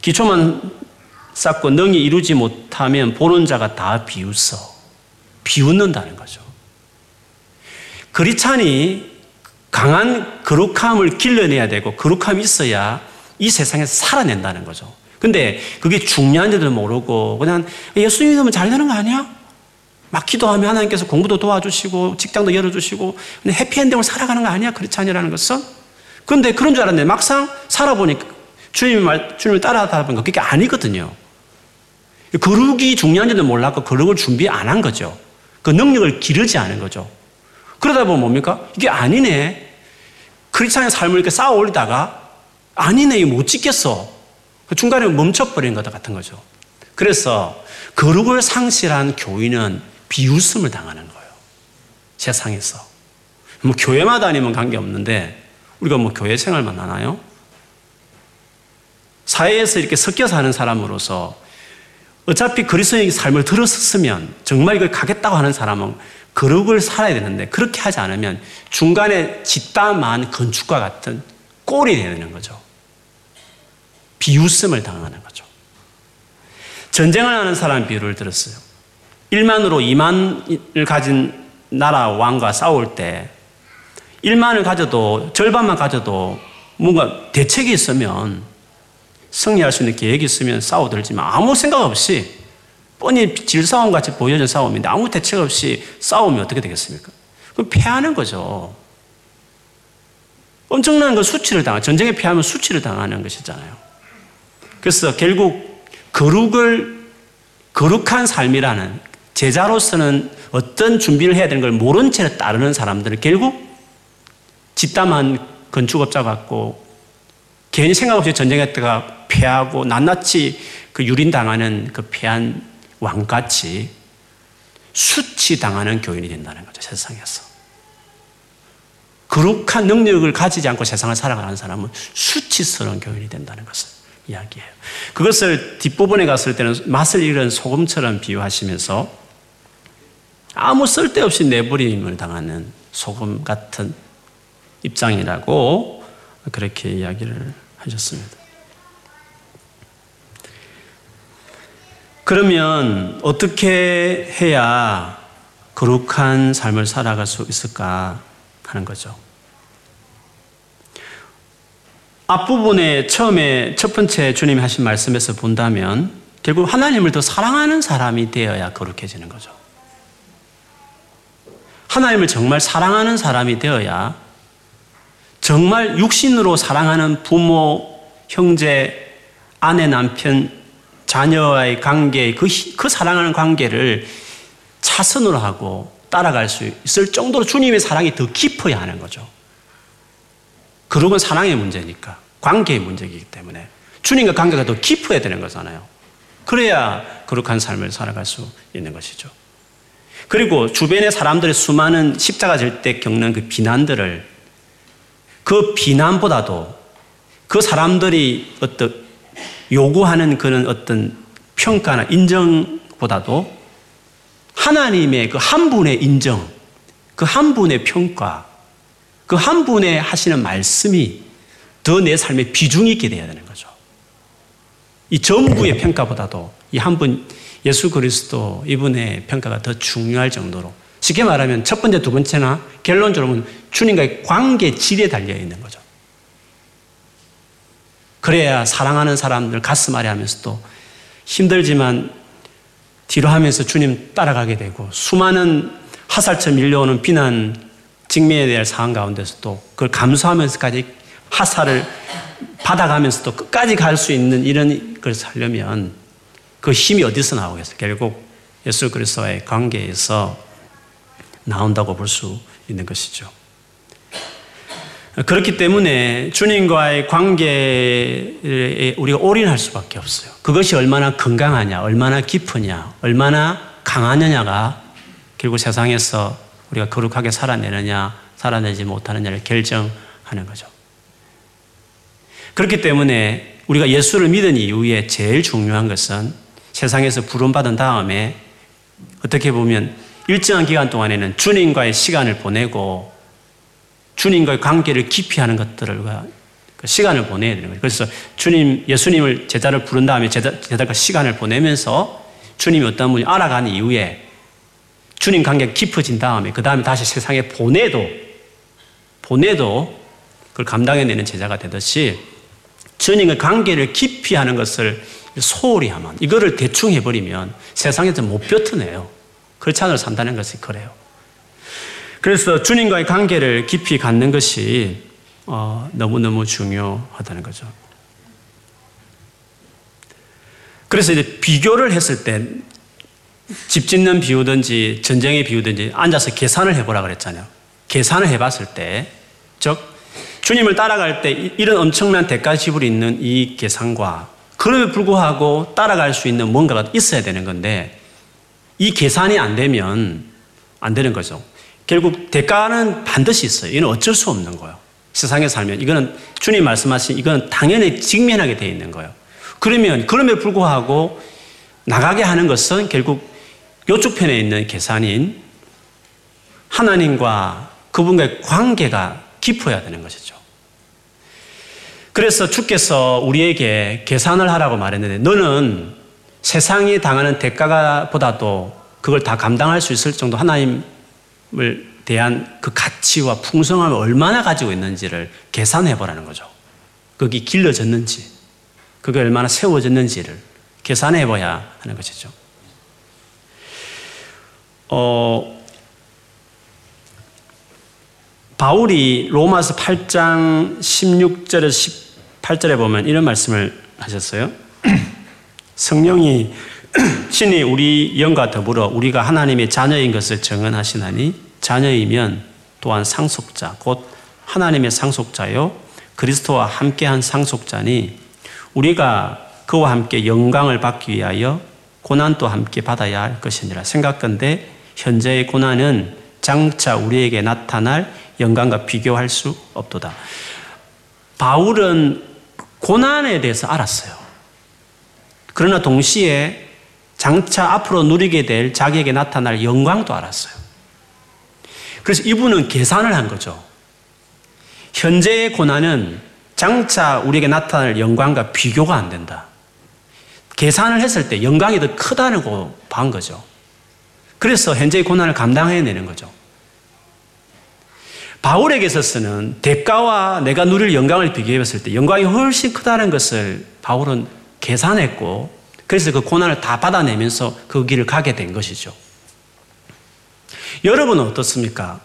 기초만 쌓고 능히 이루지 못하면 보는 자가 다 비웃어. 비웃는다는 거죠. 그리찬이 강한 거룩함을 길러내야 되고 거룩함이 있어야 이 세상에서 살아낸다는 거죠. 근데 그게 중요한지도 모르고 그냥 예수 믿으면 잘 되는 거 아니야? 막 기도하면 하나님께서 공부도 도와주시고 직장도 열어주시고 해피엔딩을 살아가는 거 아니야? 그렇지 않냐라는 것은 근데 그런 줄 알았는데 막상 살아보니까 주님 말, 주님을 따라하다 보니까 그게 아니거든요. 거룩이 중요한지도 몰랐고 거룩을 준비 안 한 거죠. 그 능력을 기르지 않은 거죠. 그러다 보면 뭡니까? 이게 아니네. 크리스찬의 삶을 이렇게 쌓아 올리다가 아니네, 이거 못 지켰어. 그 중간에 멈춰버린 것 같은 거죠. 그래서 거룩을 상실한 교인은 비웃음을 당하는 거예요. 세상에서. 뭐 교회만 다니면 관계없는데 우리가 뭐 교회 생활만 하나요? 사회에서 이렇게 섞여 사는 사람으로서 어차피 그리스도의 삶을 들었으면 정말 이걸 가겠다고 하는 사람은 거룩을 살아야 되는데 그렇게 하지 않으면 중간에 짓다만 건축과 같은 꼴이 되는 거죠. 비웃음을 당하는 거죠. 전쟁을 하는 사람 비유를 들었어요. 1만으로 2만을 가진 나라 왕과 싸울 때 1만을 가져도 절반만 가져도 뭔가 대책이 있으면 승리할 수 있는 계획이 있으면 싸워들지만 아무 생각 없이 뻔히 질싸움 같이 보여진 싸움인데 아무 대책 없이 싸우면 어떻게 되겠습니까? 그럼 패하는 거죠. 엄청난 그 수치를 당하, 전쟁에 패하면 수치를 당하는 것이잖아요. 그래서 결국 거룩을, 거룩한 삶이라는 제자로서는 어떤 준비를 해야 되는 걸 모른 채 따르는 사람들은 결국 집담한 건축업자 같고 괜히 생각 없이 전쟁했다가 패하고 낱낱이 그 유린당하는 그 패한 왕같이 수치당하는 교인이 된다는 거죠, 세상에서. 거룩한 능력을 가지지 않고 세상을 살아가는 사람은 수치스러운 교인이 된다는 것을 이야기해요. 그것을 뒷부분에 갔을 때는 맛을 잃은 소금처럼 비유하시면서 아무 쓸데없이 내버림을 당하는 소금 같은 입장이라고 그렇게 이야기를 하셨습니다. 그러면 어떻게 해야 거룩한 삶을 살아갈 수 있을까 하는 거죠. 앞부분에 처음에 첫 번째 주님이 하신 말씀에서 본다면 결국 하나님을 더 사랑하는 사람이 되어야 거룩해지는 거죠. 하나님을 정말 사랑하는 사람이 되어야 정말 육신으로 사랑하는 부모, 형제, 아내, 남편, 자녀와의 관계, 그, 그 사랑하는 관계를 차선으로 하고 따라갈 수 있을 정도로 주님의 사랑이 더 깊어야 하는 거죠. 그러건 사랑의 문제니까. 관계의 문제이기 때문에. 주님과 관계가 더 깊어야 되는 거잖아요. 그래야 거룩한 삶을 살아갈 수 있는 것이죠. 그리고 주변의 사람들의 수많은 십자가 질 때 겪는 그 비난들을 그 비난보다도 그 사람들이 어떤 요구하는 그런 어떤 평가나 인정보다도 하나님의 그 한 분의 인정, 그 한 분의 평가, 그 한 분의 하시는 말씀이 더 내 삶에 비중이 있게 돼야 되는 거죠. 이 전부의 평가보다도 이 한 분 예수 그리스도 이분의 평가가 더 중요할 정도로 쉽게 말하면 첫 번째, 두 번째나 결론적으로는 주님과의 관계 질에 달려 있는 거죠. 그래야 사랑하는 사람들 가슴 아래 하면서도 힘들지만 뒤로 하면서 주님 따라가게 되고 수많은 화살처럼 밀려오는 비난, 직면에 대한 상황 가운데서도 그걸 감수하면서까지 화살을 받아가면서도 끝까지 갈 수 있는 이런 걸 살려면 그 힘이 어디서 나오겠어요? 결국 예수 그리스도와의 관계에서 나온다고 볼 수 있는 것이죠. 그렇기 때문에 주님과의 관계에 우리가 올인할 수밖에 없어요. 그것이 얼마나 건강하냐, 얼마나 깊으냐, 얼마나 강하느냐가 결국 세상에서 우리가 거룩하게 살아내느냐, 살아내지 못하느냐를 결정하는 거죠. 그렇기 때문에 우리가 예수를 믿은 이후에 제일 중요한 것은 세상에서 부름받은 다음에 어떻게 보면 일정한 기간 동안에는 주님과의 시간을 보내고 주님과의 관계를 깊이 하는 것들을 그 시간을 보내야 되는 거예요. 그래서 주님, 예수님을 제자를 부른 다음에 제자, 제자가 시간을 보내면서 주님이 어떤 분이 알아간 이후에 주님 관계가 깊어진 다음에 그 다음에 다시 세상에 보내도 보내도 그걸 감당해내는 제자가 되듯이 주님과 관계를 깊이 하는 것을 소홀히 하면, 이거를 대충 해버리면 세상에서 못 뱉어내요. 그렇지 않으 산다는 것이 그래요. 그래서 주님과의 관계를 깊이 갖는 것이 어, 너무너무 중요하다는 거죠. 그래서 이제 비교를 했을 때 집 짓는 비유든지 전쟁에 비유든지 앉아서 계산을 해보라 그랬잖아요. 계산을 해봤을 때, 즉, 주님을 따라갈 때 이런 엄청난 대가 지불이 있는 이 계산과 그럼에 불구하고 따라갈 수 있는 뭔가가 있어야 되는 건데 이 계산이 안 되면 안 되는 거죠. 결국 대가는 반드시 있어요. 이건 어쩔 수 없는 거예요. 세상에 살면 이거는 주님 말씀하신 이거는 당연히 직면하게 되어 있는 거예요. 그러면 그럼에 불구하고 나가게 하는 것은 결국 요쪽 편에 있는 계산인 하나님과 그분과의 관계가 깊어야 되는 것이죠. 그래서 주께서 우리에게 계산을 하라고 말했는데 너는 세상이 당하는 대가가 보다도 그걸 다 감당할 수 있을 정도 하나님을 대한 그 가치와 풍성함을 얼마나 가지고 있는지를 계산해 보라는 거죠. 거기 길러졌는지, 그게 얼마나 세워졌는지를 계산해 봐야 하는 것이죠. 어, 바울이 로마서 8장 16절에서 18절에 보면 이런 말씀을 하셨어요. 성령이 신이 우리 영과 더불어 우리가 하나님의 자녀인 것을 정언하시나니 자녀이면 또한 상속자 곧 하나님의 상속자요 그리스도와 함께한 상속자니 우리가 그와 함께 영광을 받기 위하여 고난도 함께 받아야 할 것이니라 생각건데 현재의 고난은 장차 우리에게 나타날 영광과 비교할 수 없도다. 바울은 고난에 대해서 알았어요. 그러나 동시에 장차 앞으로 누리게 될 자기에게 나타날 영광도 알았어요. 그래서 이분은 계산을 한 거죠. 현재의 고난은 장차 우리에게 나타날 영광과 비교가 안 된다. 계산을 했을 때 영광이 더 크다고 본 거죠. 그래서 현재의 고난을 감당해내는 거죠. 바울에게 있어서는 대가와 내가 누릴 영광을 비교해 봤을 때 영광이 훨씬 크다는 것을 바울은 계산했고 그래서 그 고난을 다 받아내면서 그 길을 가게 된 것이죠. 여러분은 어떻습니까?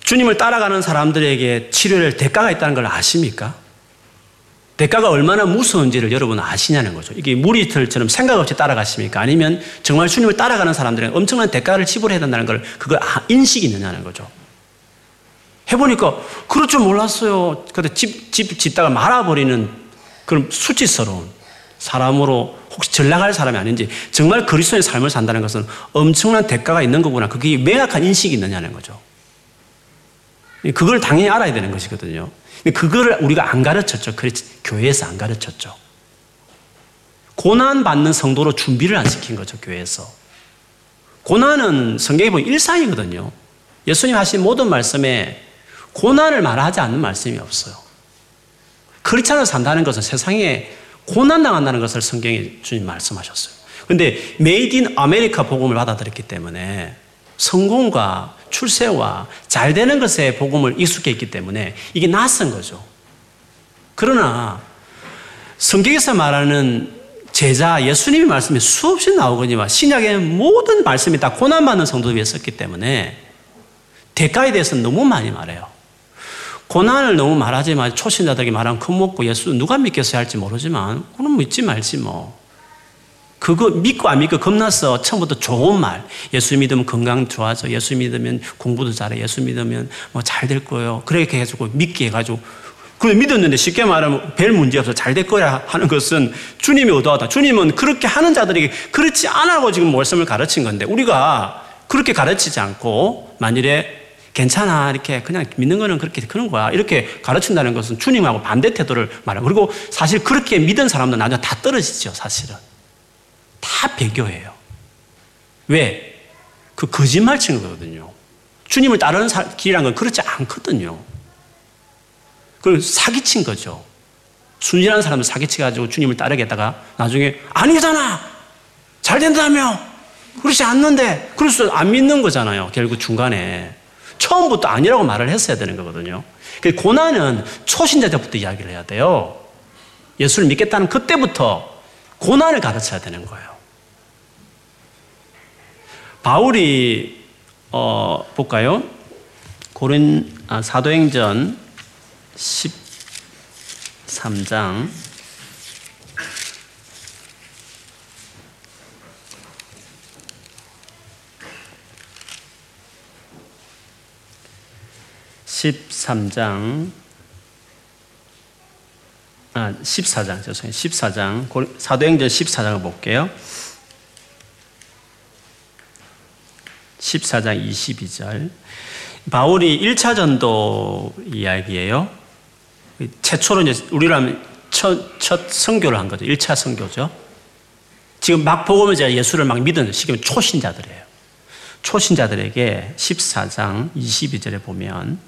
주님을 따라가는 사람들에게 치료를 대가가 있다는 걸 아십니까? 대가가 얼마나 무서운지를 여러분 아시냐는 거죠. 이게 무리들처럼 생각 없이 따라가십니까? 아니면 정말 주님을 따라가는 사람들은 엄청난 대가를 지불해야 된다는 걸 그걸 아, 인식이 있느냐는 거죠. 해보니까 그럴 줄 몰랐어요. 근데 집, 집 짓다가 말아버리는 그런 수치스러운 사람으로 혹시 전락할 사람이 아닌지 정말 그리스도의 삶을 산다는 것은 엄청난 대가가 있는 거구나. 그게 명확한 인식이 있느냐는 거죠. 그걸 당연히 알아야 되는 것이거든요. 그거를 우리가 안 가르쳤죠. 그래서 교회에서 안 가르쳤죠. 고난 받는 성도로 준비를 안 시킨 거죠, 교회에서. 고난은 성경에 보면 일상이거든요. 예수님 하신 모든 말씀에 고난을 말하지 않는 말씀이 없어요. 크리스찬을 산다는 것은 세상에 고난당한다는 것을 성경에 주님 말씀하셨어요. 근데 made in America 복음을 받아들였기 때문에 성공과 출세와 잘 되는 것에 복음을 익숙해 있기 때문에 이게 낯선 거죠. 그러나 성경에서 말하는 제자 예수님의 말씀이 수없이 나오거니와 신약의 모든 말씀이 다 고난받는 성도 위에 썼기 때문에 대가에 대해서는 너무 많이 말해요. 고난을 너무 말하지 마. 초신자들에게 말하면 겁먹고 예수 누가 믿겠어야 할지 모르지만, 그럼 믿지 말지 뭐. 그거 믿고 안 믿고 겁나서 처음부터 좋은 말. 예수 믿으면 건강 좋아져. 예수 믿으면 공부도 잘해. 예수 믿으면 뭐 잘 될 거예요. 그렇게 해가지고 믿게 해가지고. 그래 믿었는데 쉽게 말하면 별 문제 없어. 잘 될 거야 하는 것은 주님이 의도하다. 주님은 그렇게 하는 자들에게 그렇지 않아고 지금 말씀을 가르친 건데 우리가 그렇게 가르치지 않고 만일에 괜찮아. 이렇게 그냥 믿는 거는 그렇게 그런 거야. 이렇게 가르친다는 것은 주님하고 반대 태도를 말하고 그리고 사실 그렇게 믿은 사람들 나중에 다 떨어지죠. 사실은. 다 배교해요. 왜? 그 거짓말 치는 거거든요. 주님을 따르는 길이란 건 그렇지 않거든요. 그걸 사기친 거죠. 순진한 사람은 사기치가지고 주님을 따르겠다가 나중에 아니잖아! 잘 된다며! 그렇지 않는데! 그래서 안 믿는 거잖아요. 결국 중간에. 처음부터 아니라고 말을 했어야 되는 거거든요. 그 고난은 초신자 때부터 이야기를 해야 돼요. 예수를 믿겠다는 그때부터 고난을 가르쳐야 되는 거예요. 바울이 어, 볼까요? 고린 아, 사도행전 13장 13장 아 14장 죄송해요. 14장 사도행전 14장을 볼게요. 14장 22절. 바울이 1차 전도 이야기예요. 최초로 이제 우리라면 첫, 첫 선교를 한 거죠. 1차 선교죠. 지금 막 복음을 제가 예수를 막 믿은 시기면 초신자들이에요. 초신자들에게 14장 22절에 보면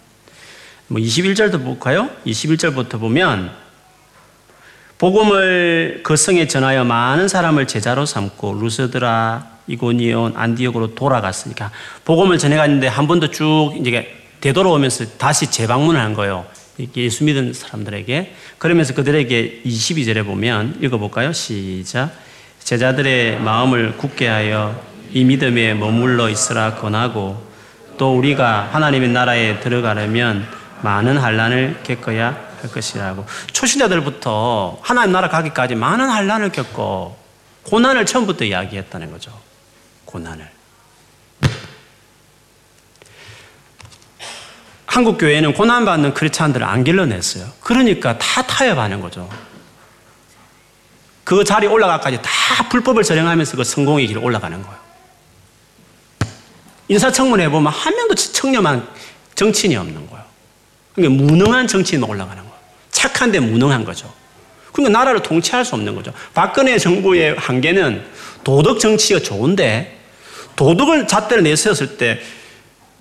뭐 21절도 볼까요? 21절부터 보면 복음을 그 성에 전하여 많은 사람을 제자로 삼고 루스드라, 이고니온, 안디옥으로 돌아갔으니까 복음을 전해갔는데 한 번도 쭉 이제 되돌아오면서 다시 재방문을 한 거예요. 예수 믿은 사람들에게 그러면서 그들에게 22절에 보면 읽어볼까요? 시작. 제자들의 마음을 굳게 하여 이 믿음에 머물러 있으라 권하고 또 우리가 하나님의 나라에 들어가려면 많은 한란을 겪어야 할 것이라고. 초신자들부터 하나님 나라 가기까지 많은 한란을 겪고 고난을 처음부터 이야기했다는 거죠. 고난을. 한국 교회는 고난 받는 크리스찬들을 안 길러냈어요. 그러니까 다 타협하는 거죠. 그 자리 올라가까지 다 불법을 저행하면서 그 성공의 길을 올라가는 거예요. 인사청문회 보면 한 명도 청렴한 정치인이 없는 거예요. 그러니까 무능한 정치인 올라가는 거예요. 착한데 무능한 거죠. 그러니까 나라를 통치할 수 없는 거죠. 박근혜 정부의 한계는 도덕 정치가 좋은데 도덕을 잣대를 내세웠을 때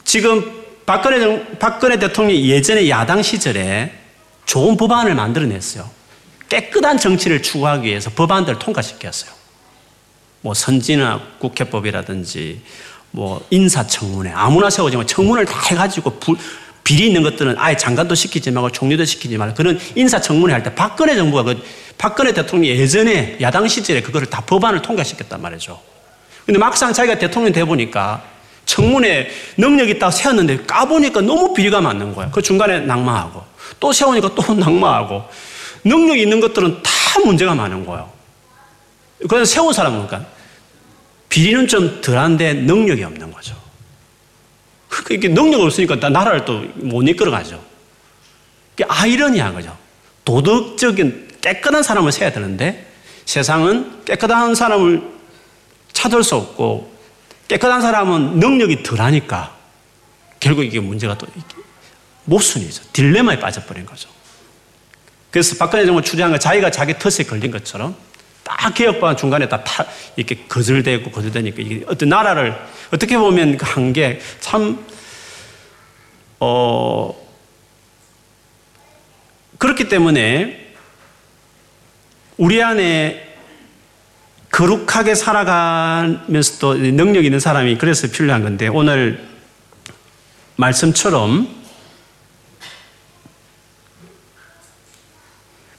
지금 박근혜, 정, 박근혜 대통령이 예전에 야당 시절에 좋은 법안을 만들어냈어요. 깨끗한 정치를 추구하기 위해서 법안들을 통과시켰어요. 뭐 선진화 국회법이라든지 뭐 인사청문회 아무나 세워지면 청문을 다 해가지고 부, 비리 있는 것들은 아예 장관도 시키지 말고 총리도 시키지 말고 그런 인사청문회 할 때 박근혜 정부가 그 박근혜 대통령이 예전에 야당 시절에 그거를 다 법안을 통과시켰단 말이죠. 근데 막상 자기가 대통령 돼 보니까 청문회 능력 있다고 세웠는데 까보니까 너무 비리가 맞는 거야. 그 중간에 낙마하고 또 세우니까 또 낙마하고 능력 있는 것들은 다 문제가 많은 거예요. 그래서 세운 사람은 그러니까 비리는 좀 덜한데 능력이 없는 거죠. 그게 능력 없으니까 나라를 또 못 이끌어가죠. 그게 아이러니한 거죠. 도덕적인 깨끗한 사람을 세야 되는데 세상은 깨끗한 사람을 찾을 수 없고 깨끗한 사람은 능력이 덜하니까 결국 이게 문제가 또 모순이죠. 딜레마에 빠져버린 거죠. 그래서 박근혜 정부 추진한 거 자기가 자기 덫에 걸린 것처럼 딱 개혁반 중간에 다 타, 이렇게 거절되고 거절되니까 이게 어떤 나라를 어떻게 보면 그 한게 참, 어, 그렇기 때문에 우리 안에 거룩하게 살아가면서도 능력 있는 사람이 그래서 필요한 건데 오늘 말씀처럼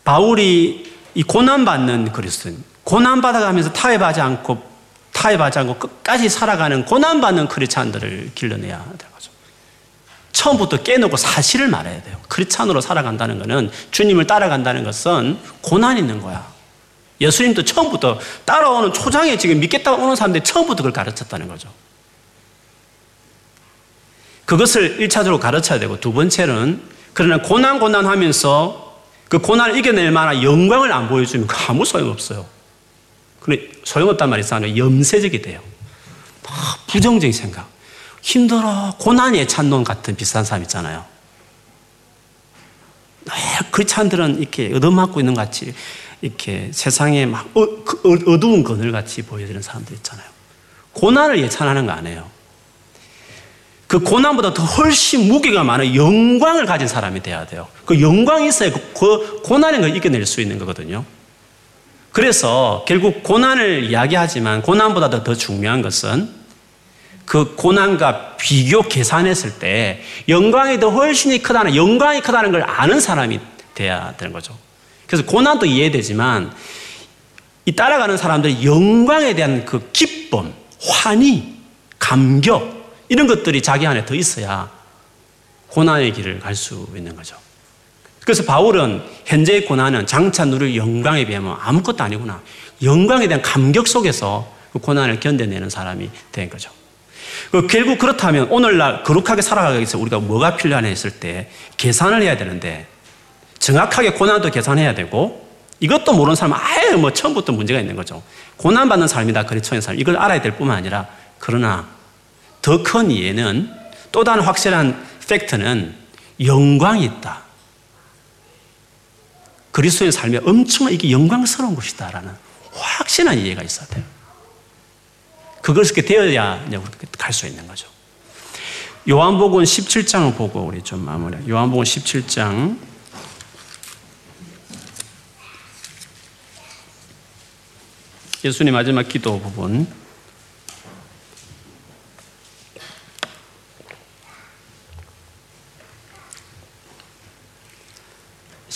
바울이 이 고난받는 그리스도인, 고난받아가면서 타협하지 않고, 타협하지 않고 끝까지 살아가는 고난받는 크리스찬들을 길러내야 되는 거죠. 처음부터 깨놓고 사실을 말해야 돼요. 크리스찬으로 살아간다는 것은 주님을 따라간다는 것은 고난 있는 거야. 예수님도 처음부터 따라오는 초장에 지금 믿겠다고 오는 사람들이 처음부터 그걸 가르쳤다는 거죠. 그것을 1차적으로 가르쳐야 되고 두 번째는 그러나 고난 고난 하면서 그 고난을 이겨낼 만한 영광을 안 보여주면 아무 소용없어요. 근데 소용없단 말이 있어요. 염세적이 돼요. 부정적인 생각. 힘들어. 고난의 찬론 같은 비슷한 사람 있잖아요. 크리스찬들은 이렇게 얻어맞고 있는 같이 이렇게 세상에 막 어, 그 어, 어두운 그늘 같이 보여지는 사람들 있잖아요. 고난을 예찬하는 거 아니에요. 그 고난보다 더 훨씬 무게가 많은 영광을 가진 사람이 돼야 돼요. 그 영광이 있어야 그, 그 고난인 걸 이겨낼 수 있는 거거든요. 그래서 결국 고난을 이야기하지만 고난보다 더 중요한 것은 그 고난과 비교 계산했을 때 영광이 더 훨씬 크다는 영광이 크다는 걸 아는 사람이 돼야 되는 거죠. 그래서 고난도 이해되지만 이 따라가는 사람들의 영광에 대한 그 기쁨, 환희, 감격 이런 것들이 자기 안에 더 있어야 고난의 길을 갈 수 있는 거죠. 그래서 바울은 현재의 고난은 장차 누릴 영광에 비하면 아무것도 아니구나. 영광에 대한 감격 속에서 그 고난을 견뎌내는 사람이 된 거죠. 그 결국 그렇다면 오늘날 거룩하게 살아가기 위해서 우리가 뭐가 필요하냐 했을 때 계산을 해야 되는데 정확하게 고난도 계산해야 되고 이것도 모르는 사람은 아예 뭐 처음부터 문제가 있는 거죠. 고난받는 삶이다. 그리스도의 삶. 이걸 알아야 될 뿐만 아니라 그러나 더 큰 이해는 또 다른 확실한 팩트는 영광이 있다. 그리스도의 삶에 엄청난 이게 영광스러운 것이다라는 확실한 이해가 있어야 돼요. 그것이 되어야 갈 수 있는 거죠. 요한복음 17장을 보고 우리 좀 마무리. 요한복음 17장 예수님 마지막 기도 부분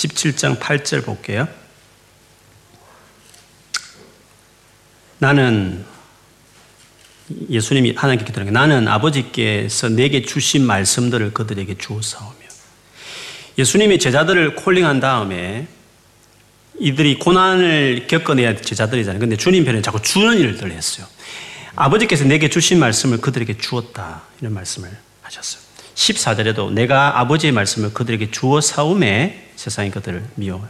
17장 8절 볼게요. 나는 예수님이 하나님께 기도하는 게 나는 아버지께서 내게 주신 말씀들을 그들에게 주었사오며 예수님이 제자들을 콜링한 다음에 이들이 고난을 겪어내야 제자들이잖아요. 근데 주님 편에 자꾸 주는 일들 했어요. 아버지께서 내게 주신 말씀을 그들에게 주었다. 이런 말씀을 하셨어요. 14절에도 내가 아버지의 말씀을 그들에게 주어 사움에 세상이 그들을 미워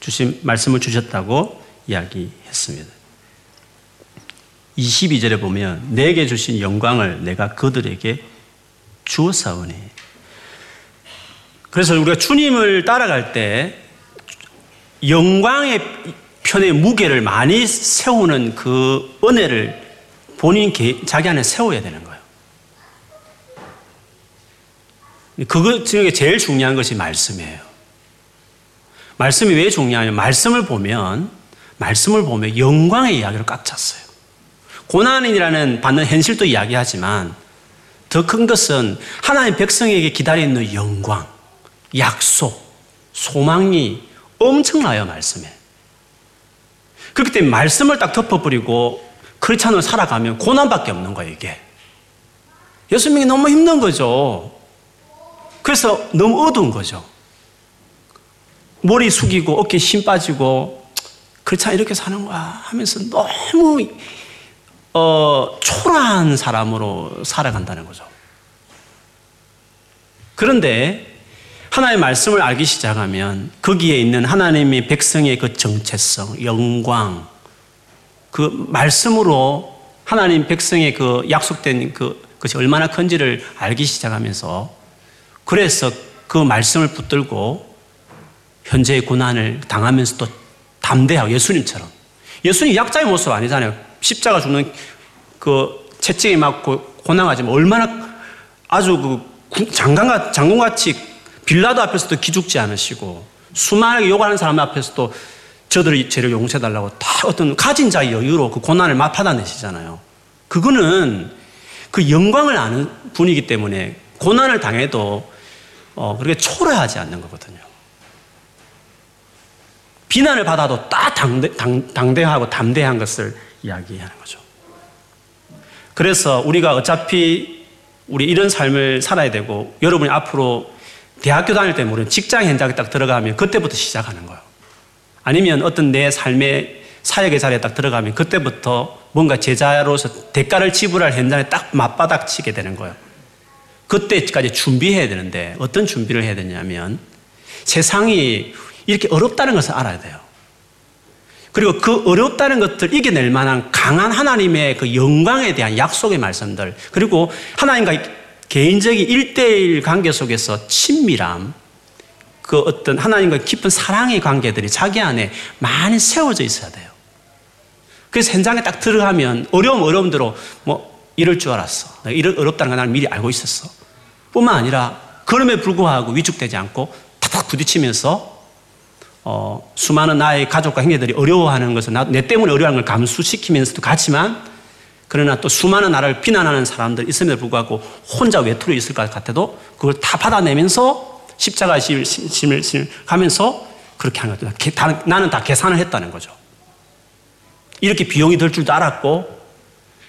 주신 말씀을 주셨다고 이야기했습니다. 22절에 보면 내게 주신 영광을 내가 그들에게 주었사오니 그래서 우리가 주님을 따라갈 때 영광의 편의 무게를 많이 세우는 그 은혜를 본인 자기 안에 세워야 되는 거예요. 그것 중에 제일 중요한 것이 말씀이에요. 말씀이 왜 중요하냐면 말씀을 보면 말씀을 보면 영광의 이야기로 꽉 찼어요. 고난이라는 받는 현실도 이야기하지만 더 큰 것은 하나님 백성에게 기다리는 영광, 약속, 소망이 엄청나요, 말씀에. 그렇기 때문에 말씀을 딱 덮어버리고 크리스찬으로 살아가면 고난밖에 없는 거예요, 이게. 예수님이 너무 힘든 거죠. 그래서 너무 어두운 거죠. 머리 숙이고 어깨 힘 빠지고 크리스찬 이렇게 사는 거야 하면서 너무 어, 초라한 사람으로 살아간다는 거죠. 그런데 하나의 말씀을 알기 시작하면 거기에 있는 하나님의 백성의 그 정체성, 영광, 그 말씀으로 하나님 백성의 그 약속된 그 것이 얼마나 큰지를 알기 시작하면서 그래서 그 말씀을 붙들고 현재의 고난을 당하면서도 담대하고 예수님처럼 예수님 약자의 모습 아니잖아요. 십자가 죽는 그 채찍에 맞고 고난하지만 얼마나 아주 그 장관같, 장군같이 빌라도 앞에서도 기죽지 않으시고 수많게 욕하는 사람 앞에서도 저들의 죄를 용서해달라고 다 어떤 가진 자의 여유로 그 고난을 받아내시잖아요. 그거는 그 영광을 아는 분이기 때문에 고난을 당해도 어, 그렇게 초라하지 않는 거거든요. 비난을 받아도 딱 당대, 당, 당대하고 담대한 것을 이야기하는 거죠. 그래서 우리가 어차피 우리 이런 삶을 살아야 되고 여러분이 앞으로 대학교 다닐 때 모르는 직장 현장에 딱 들어가면 그때부터 시작하는 거예요. 아니면 어떤 내 삶의 사역의 자리에 딱 들어가면 그때부터 뭔가 제자로서 대가를 지불할 현장에 딱 맞바닥 치게 되는 거예요. 그때까지 준비해야 되는데 어떤 준비를 해야 되냐면 세상이 이렇게 어렵다는 것을 알아야 돼요. 그리고 그 어렵다는 것들 이겨낼 만한 강한 하나님의 그 영광에 대한 약속의 말씀들, 그리고 하나님과 개인적인 일대일 관계 속에서 친밀함, 그 어떤 하나님과 깊은 사랑의 관계들이 자기 안에 많이 세워져 있어야 돼요. 그래서 현장에 딱 들어가면 어려움 어려움대로 뭐 이럴 줄 알았어. 내가 이럴 어렵다는 걸 미리 알고 있었어. 뿐만 아니라 그럼에 불구하고 위축되지 않고 탁탁 부딪히면서 어, 수많은 나의 가족과 형제들이 어려워하는 것을 나, 내 때문에 어려워하는 걸 감수시키면서도 같지만 그러나 또 수많은 나를 비난하는 사람들 있음에도 불구하고 혼자 외톨이 있을 것 같아도 그걸 다 받아내면서 십자가 심을 가면서 그렇게 하는 거죠. 나는 다 계산을 했다는 거죠. 이렇게 비용이 들 줄도 알았고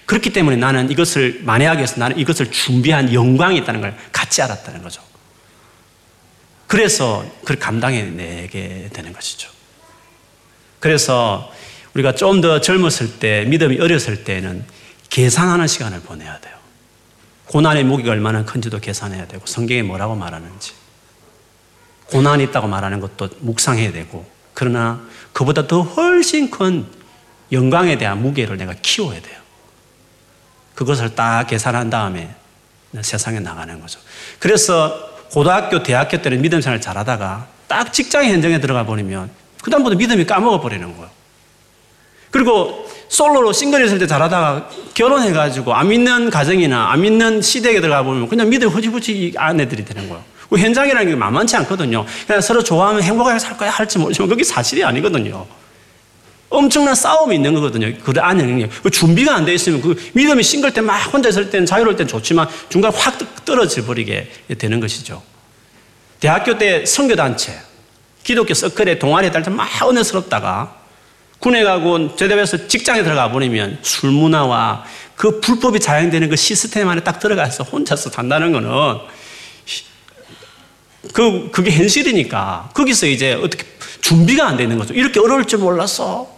그렇기 때문에 나는 이것을 만회하기 위해서 나는 이것을 준비한 영광이 있다는 걸 같이 알았다는 거죠. 그래서 그걸 감당해내게 되는 것이죠. 그래서 우리가 좀 더 젊었을 때, 믿음이 어렸을 때는 계산하는 시간을 보내야 돼요. 고난의 무게가 얼마나 큰지도 계산해야 되고, 성경에 뭐라고 말하는지. 고난이 있다고 말하는 것도 묵상해야 되고, 그러나 그보다 더 훨씬 큰 영광에 대한 무게를 내가 키워야 돼요. 그것을 딱 계산한 다음에 세상에 나가는 거죠. 그래서 고등학교, 대학교 때는 믿음 생활 잘하다가 딱 직장 현장에 들어가 버리면 그 다음부터 믿음이 까먹어 버리는 거예요. 그리고 솔로로 싱글 있을 때 잘하다가 결혼해가지고 안 믿는 가정이나 안 믿는 시댁에 들어가 보면 그냥 믿음 허지부지 아내들이 되는 거예요. 그 현장이라는 게 만만치 않거든요. 그냥 서로 좋아하면 행복하게 살 거야 할지 모르지만 그게 사실이 아니거든요. 엄청난 싸움이 있는 거거든요. 그 안에 그 준비가 안 돼 있으면 그 믿음이 싱글 때 막 혼자 있을 때는 자유로울 땐 좋지만 중간 확 떨어져 버리게 되는 것이죠. 대학교 때 선교단체, 기독교 서클에 동아리에 딸때 막 은혜스럽다가 군에 가고 제대해서 직장에 들어가 버리면 술 문화와 그 불법이 자행되는 그 시스템 안에 딱 들어가서 혼자서 산다는 거는 그, 그게 현실이니까 거기서 이제 어떻게 준비가 안 되는 거죠. 이렇게 어려울 줄 몰랐어.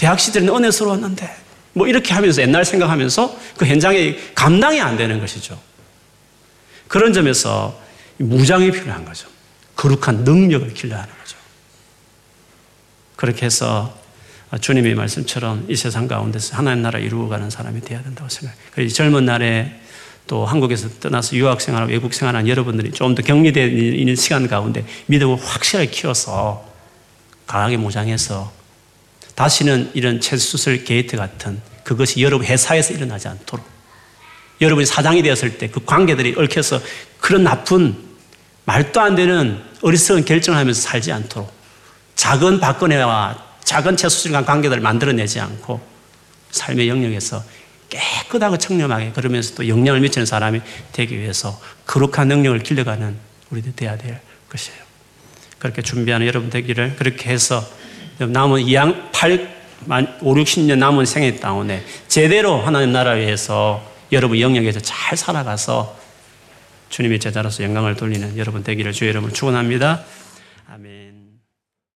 대학 시절에는 은혜 스러웠는데 뭐 이렇게 하면서 옛날 생각하면서 그 현장에 감당이 안 되는 것이죠. 그런 점에서 무장이 필요한 거죠. 거룩한 능력을 길러야 하는 거죠. 그렇게 해서 주님의 말씀처럼 이 세상 가운데서 하나님 나라 이루어가는 사람이 되어야 된다고 생각해요. 젊은 날에 또 한국에서 떠나서 유학생활, 외국생활한 여러분들이 좀 더 격리되어 있는 시간 가운데 믿음을 확실하게 키워서 강하게 무장해서 다시는 이런 채수술 게이트 같은 그것이 여러분 회사에서 일어나지 않도록 여러분이 사장이 되었을 때 그 관계들이 얽혀서 그런 나쁜 말도 안 되는 어리석은 결정을 하면서 살지 않도록 작은 박근혜와 작은 채수술 간 관계들을 만들어내지 않고 삶의 영역에서 깨끗하고 청렴하게 그러면서 또 영향을 미치는 사람이 되기 위해서 거룩한 능력을 길러가는 우리들 돼야 될 것이에요. 그렇게 준비하는 여러분 되기를 그렇게 해서 남은 2양 8, 5, 60년 남은 생애 가운데 제대로 하나님 나라 위해서 여러분 영역에서 잘 살아가서 주님의 제자로서 영광을 돌리는 여러분 되기를 주의 이름으로 축원합니다.